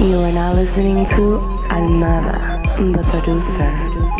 You are now listening to Almada, the producer.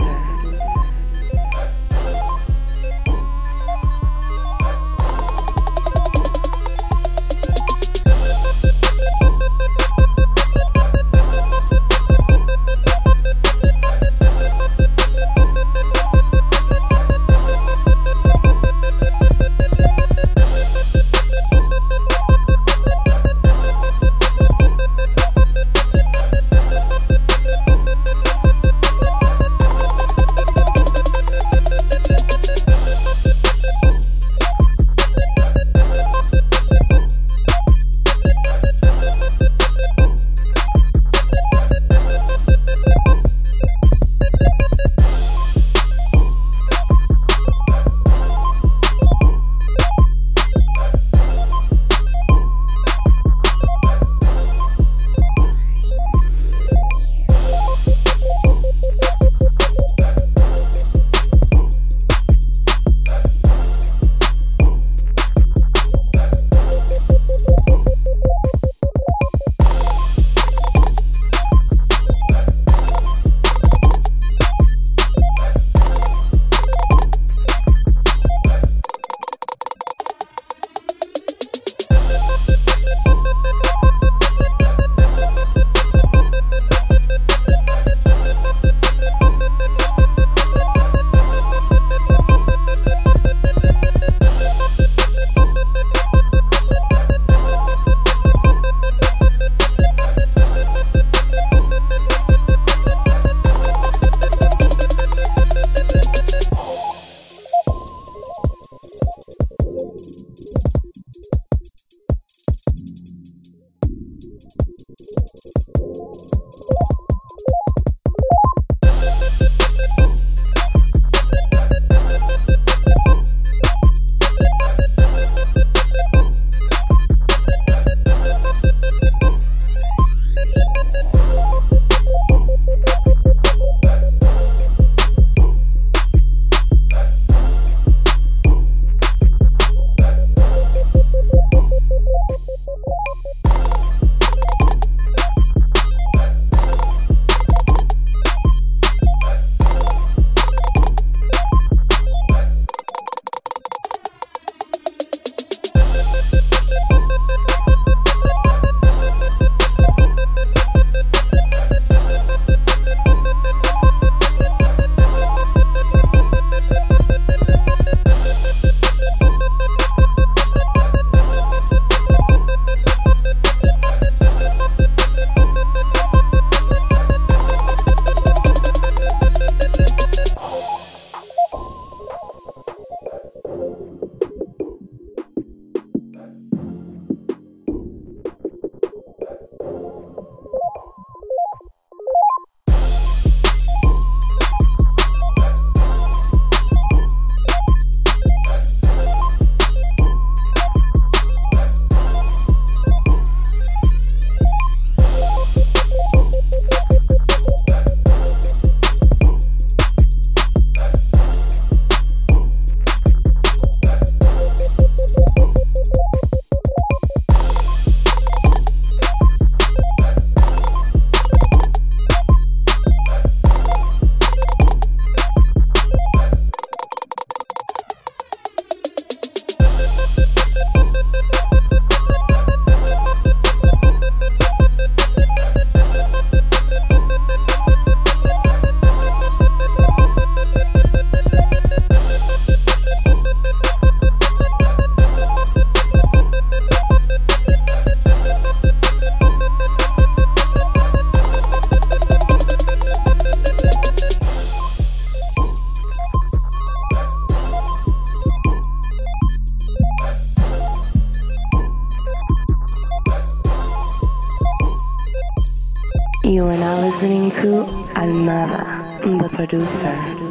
You are now listening to Almada, the producer.